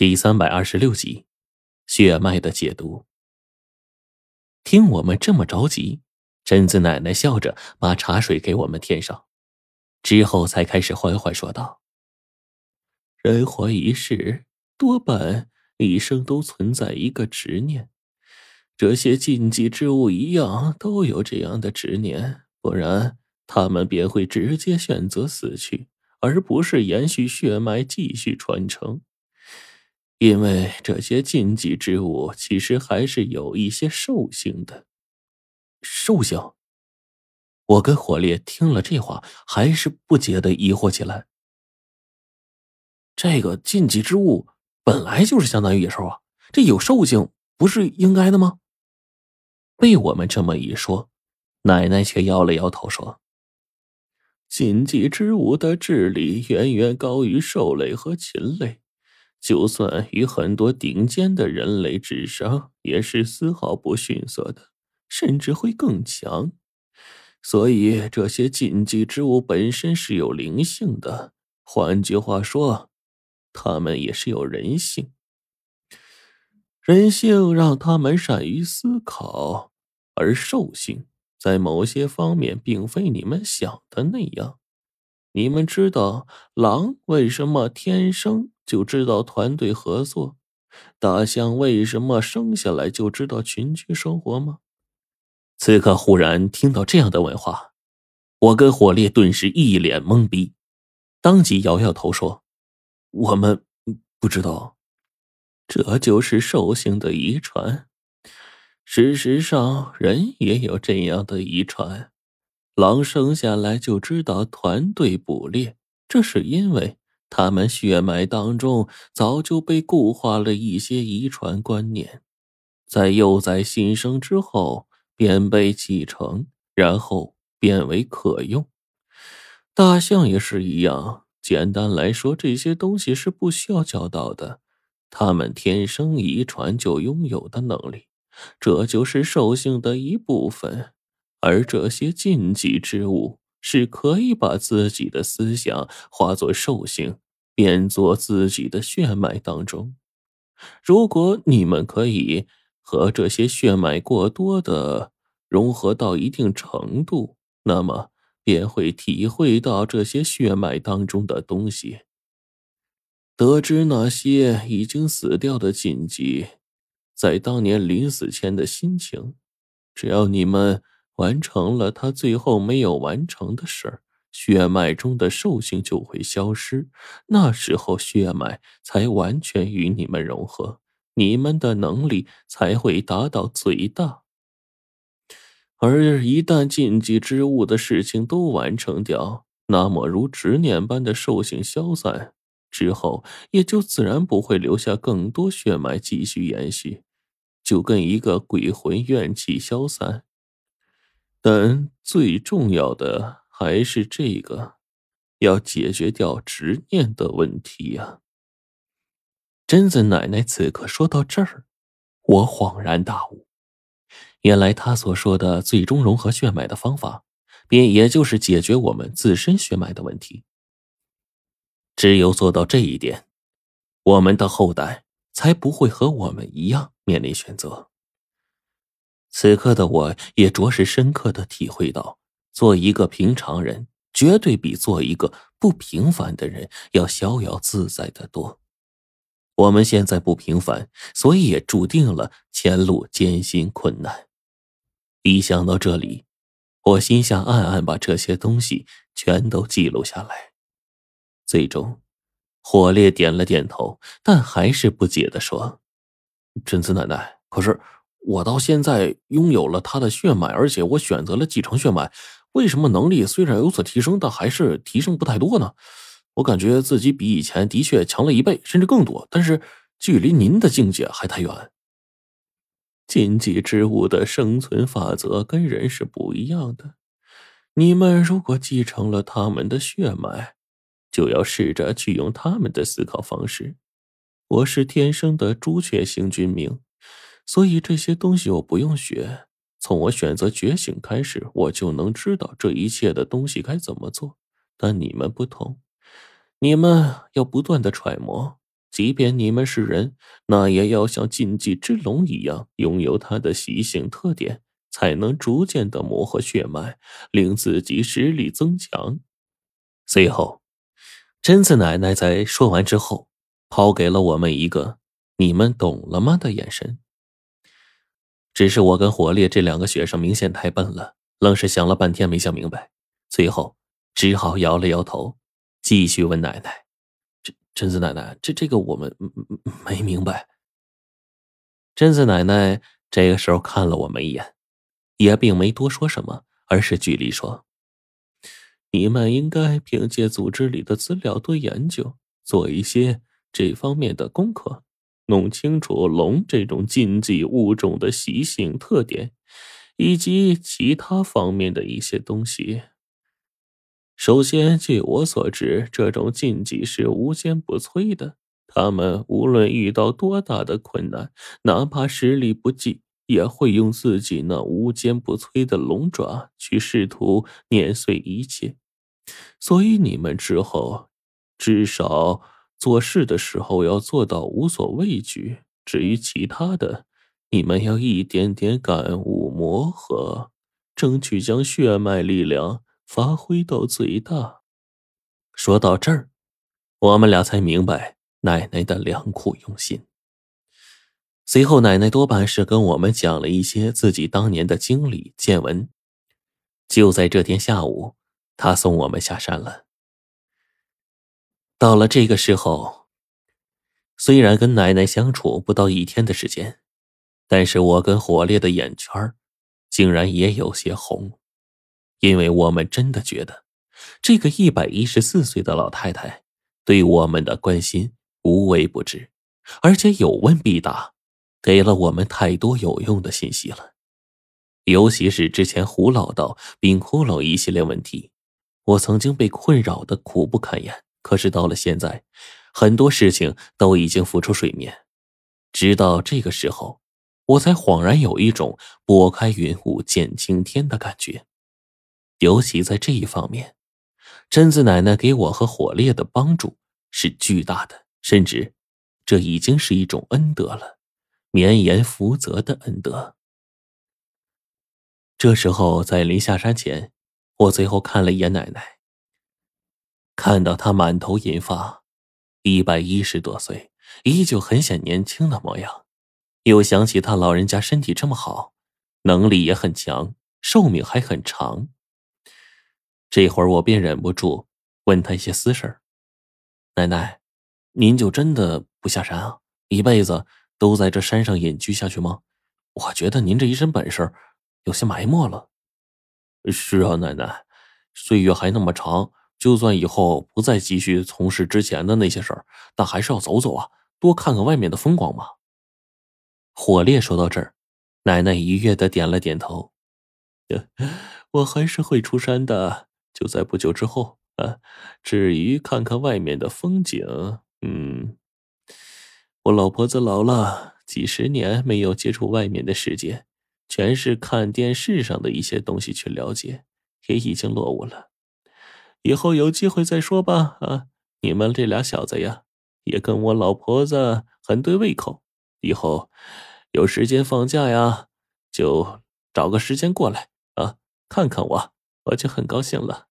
第三百二十六集，血脉的解读。听我们这么着急，贞子奶奶笑着把茶水给我们添上，之后才开始缓缓说道：“人活一世，多半一生都存在一个执念，这些禁忌之物一样都有这样的执念，不然他们便会直接选择死去，而不是延续血脉继续传承。”因为这些禁忌之物其实还是有一些兽性的，兽性。我跟火烈听了这话，还是不解的疑惑起来。这个禁忌之物本来就是相当于野兽啊，这有兽性不是应该的吗？被我们这么一说，奶奶却摇了摇头说：“禁忌之物的智力远远高于兽类和禽类。”就算与很多顶尖的人类智商，也是丝毫不逊色的，甚至会更强。所以这些禁忌之物本身是有灵性的，换句话说，他们也是有人性。人性让他们善于思考，而兽性在某些方面并非你们想的那样。你们知道狼为什么天生？就知道团队合作，大象为什么生下来就知道群居生活吗？此刻忽然听到这样的问话，我跟火烈顿时一脸懵逼，当即摇摇头说：“我们不知道，这就是兽性的遗传。事实上，人也有这样的遗传，狼生下来就知道团队捕猎，这是因为。”他们血脉当中早就被固化了一些遗传观念，在幼崽新生之后便被继承，然后变为可用。大象也是一样。简单来说，这些东西是不需要教导的，他们天生遗传就拥有的能力，这就是兽性的一部分。而这些禁忌之物。是可以把自己的思想化作兽性，变作自己的血脉当中。如果你们可以和这些血脉过多的融合到一定程度，那么便会体会到这些血脉当中的东西，得知那些已经死掉的禁忌，在当年临死前的心情。只要你们。完成了他最后没有完成的事儿，血脉中的兽性就会消失，那时候血脉才完全与你们融合，你们的能力才会达到最大。而一旦禁忌之物的事情都完成掉，那么如执念般的兽性消散之后，也就自然不会留下更多血脉继续延续，就跟一个鬼魂怨气消散。但最重要的还是这个，要解决掉执念的问题呀。贞子奶奶此刻说到这儿，我恍然大悟，原来她所说的最终融合血脉的方法，便也就是解决我们自身血脉的问题。只有做到这一点，我们的后代才不会和我们一样面临选择。此刻的我也着实深刻的体会到，做一个平常人，绝对比做一个不平凡的人要逍遥自在的多。我们现在不平凡，所以也注定了前路艰辛困难。一想到这里，我心下暗暗把这些东西全都记录下来。最终，火烈点了点头，但还是不解的说：“贞子奶奶，可是……”我到现在拥有了他的血脉，而且我选择了继承血脉。为什么能力虽然有所提升，但还是提升不太多呢？我感觉自己比以前的确强了一倍，甚至更多，但是距离您的境界还太远。禁忌之物的生存法则跟人是不一样的。你们如果继承了他们的血脉，就要试着去用他们的思考方式。我是天生的朱雀星君命。所以这些东西我不用学，从我选择觉醒开始，我就能知道这一切的东西该怎么做。但你们不同，你们要不断的揣摩，即便你们是人，那也要像禁忌之龙一样，拥有它的习性特点，才能逐渐的磨合血脉，令自己实力增强。随后，贞子奶奶在说完之后，抛给了我们一个“你们懂了吗”的眼神。只是我跟火烈这两个学生明显太笨了，愣是想了半天没想明白，最后只好摇了摇头，继续问奶奶。贞子奶奶，这这个我们没明白。贞子奶奶这个时候看了我们一眼，也并没多说什么，而是举例说：“你们应该凭借组织里的资料多研究，做一些这方面的功课，弄清楚龙这种禁忌物种的习性特点，以及其他方面的一些东西。”首先，据我所知，这种禁忌是无坚不摧的。他们无论遇到多大的困难，哪怕实力不济，也会用自己那无坚不摧的龙爪去试图碾碎一切。所以，你们之后至少做事的时候要做到无所畏惧。至于其他的，你们要一点点感悟、磨合，争取将血脉力量。发挥到最大。说到这儿，我们俩才明白奶奶的良苦用心。随后，奶奶多半是跟我们讲了一些自己当年的经历见闻。就在这天下午，她送我们下山了。到了这个时候，虽然跟奶奶相处不到一天的时间，但是我跟火烈的眼圈竟然也有些红。因为我们真的觉得，这个一百一十四岁的老太太对我们的关心无微不至，而且有问必答，给了我们太多有用的信息了。尤其是之前胡老道、冰骷髅一系列问题，我曾经被困扰的苦不堪言。可是到了现在，很多事情都已经浮出水面。直到这个时候，我才恍然有一种拨开云雾见青天的感觉。尤其在这一方面，贞子奶奶给我和火烈的帮助是巨大的，甚至这已经是一种恩德了，绵延福泽的恩德。这时候，在临下山前，我最后看了一眼奶奶，看到他满头银发，一百一十多岁，依旧很显年轻的模样，又想起他老人家身体这么好，能力也很强，寿命还很长。这会儿我便忍不住问他一些私事儿。奶奶，您就真的不下山啊？一辈子都在这山上隐居下去吗？我觉得您这一身本事有些埋没了。是啊，奶奶，岁月还那么长，就算以后不再继续从事之前的那些事儿，但还是要走走啊，多看看外面的风光嘛。火烈说到这儿，奶奶愉悦的点了点头。我还是会出山的。就在不久之后啊，至于看看外面的风景，嗯，我老婆子老了，几十年没有接触外面的世界，全是看电视上的一些东西去了解，也已经落伍了。以后有机会再说吧。啊，你们这俩小子呀，也跟我老婆子很对胃口。以后有时间放假呀，就找个时间过来啊，看看我，我就很高兴了。